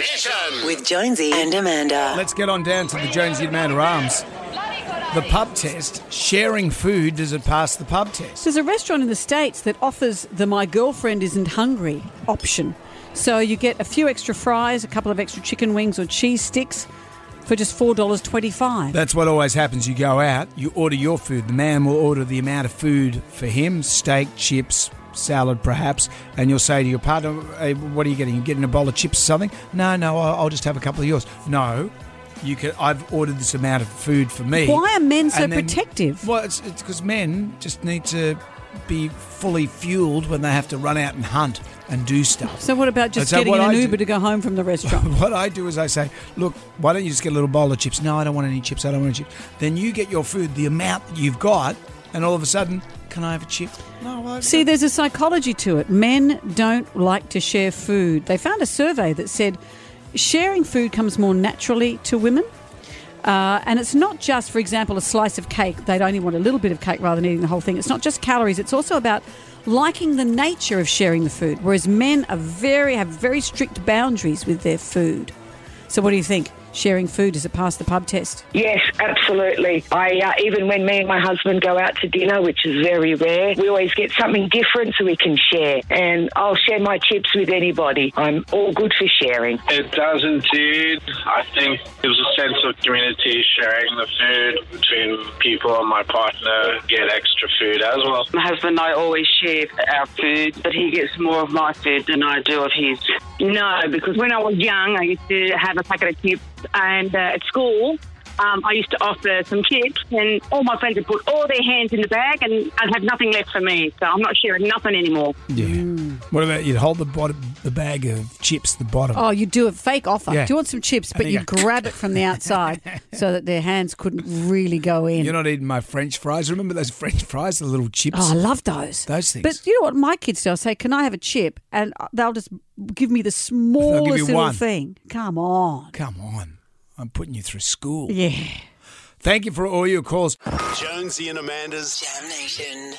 Mission. With Jonesy and Amanda. Let's get on down to the Jonesy and Amanda Arms. The pub test. Sharing food, does it pass the pub test? There's a restaurant in the States that offers the My Girlfriend Isn't Hungry option. So you get a few extra fries, a couple of extra chicken wings or cheese sticks for just $4.25. That's what always happens. You go out, you order your food. The man will order the amount of food for him steak, chips, salad perhaps, and you'll say to your partner, hey, What are you getting? You getting a bowl of chips or something? No, no, I'll, just have a couple of yours. No. You can. I've ordered this amount of food for me. Why are men so And then- protective? Well, it's because men just need to be fully fueled when they have to run out and hunt and do stuff. So what about just So getting what in an I do- Uber to go home from the restaurant? What I do is I say, look, why don't you just get a little bowl of chips? No, I don't want any chips. I don't want any chips. Then you get your food, the amount that you've got, and all of a sudden, can I have a chip? No, well, See, there's a psychology to it. Men don't like to share food. They found a survey that said sharing food comes more naturally to women. Uh, and it's not just, for example, a slice of cake. They'd only want a little bit of cake rather than eating the whole thing. It's not just calories. It's also about liking the nature of sharing the food. Whereas men are very have very strict boundaries with their food. So, what do you think? Sharing food does it pass the pub test? Yes, absolutely. I uh, even when me and my husband go out to dinner, which is very rare, we always get something different so we can share. And I'll share my chips with anybody. I'm all good for sharing. It does indeed. I think there's a sense of community sharing the food between people and my partner get extra food as well. My husband and I always share our food, but he gets more of my food than I do of his. No, because when I was young, I used to have a packet of chips, and uh, at school, um, I used to offer some chips, and all my friends would put all their hands in the bag, and I'd have nothing left for me. So I'm not sharing nothing anymore. yeah. What about you'd hold the bottom, the bag of chips, the bottom. Oh, you do a fake offer. Yeah. Do you want some chips? But you you go- grab it from the outside so that their hands couldn't really go in. You're not eating my French fries. Remember those French fries, the little chips? Oh, I love those. Those things. But you know what my kids do? I say, "Can I have a chip?" And they'll just give me the smallest little one. thing. Come on. Come on. I'm putting you through school. Yeah. Thank you for all your calls. Jonesy and Amanda's Jam Nation.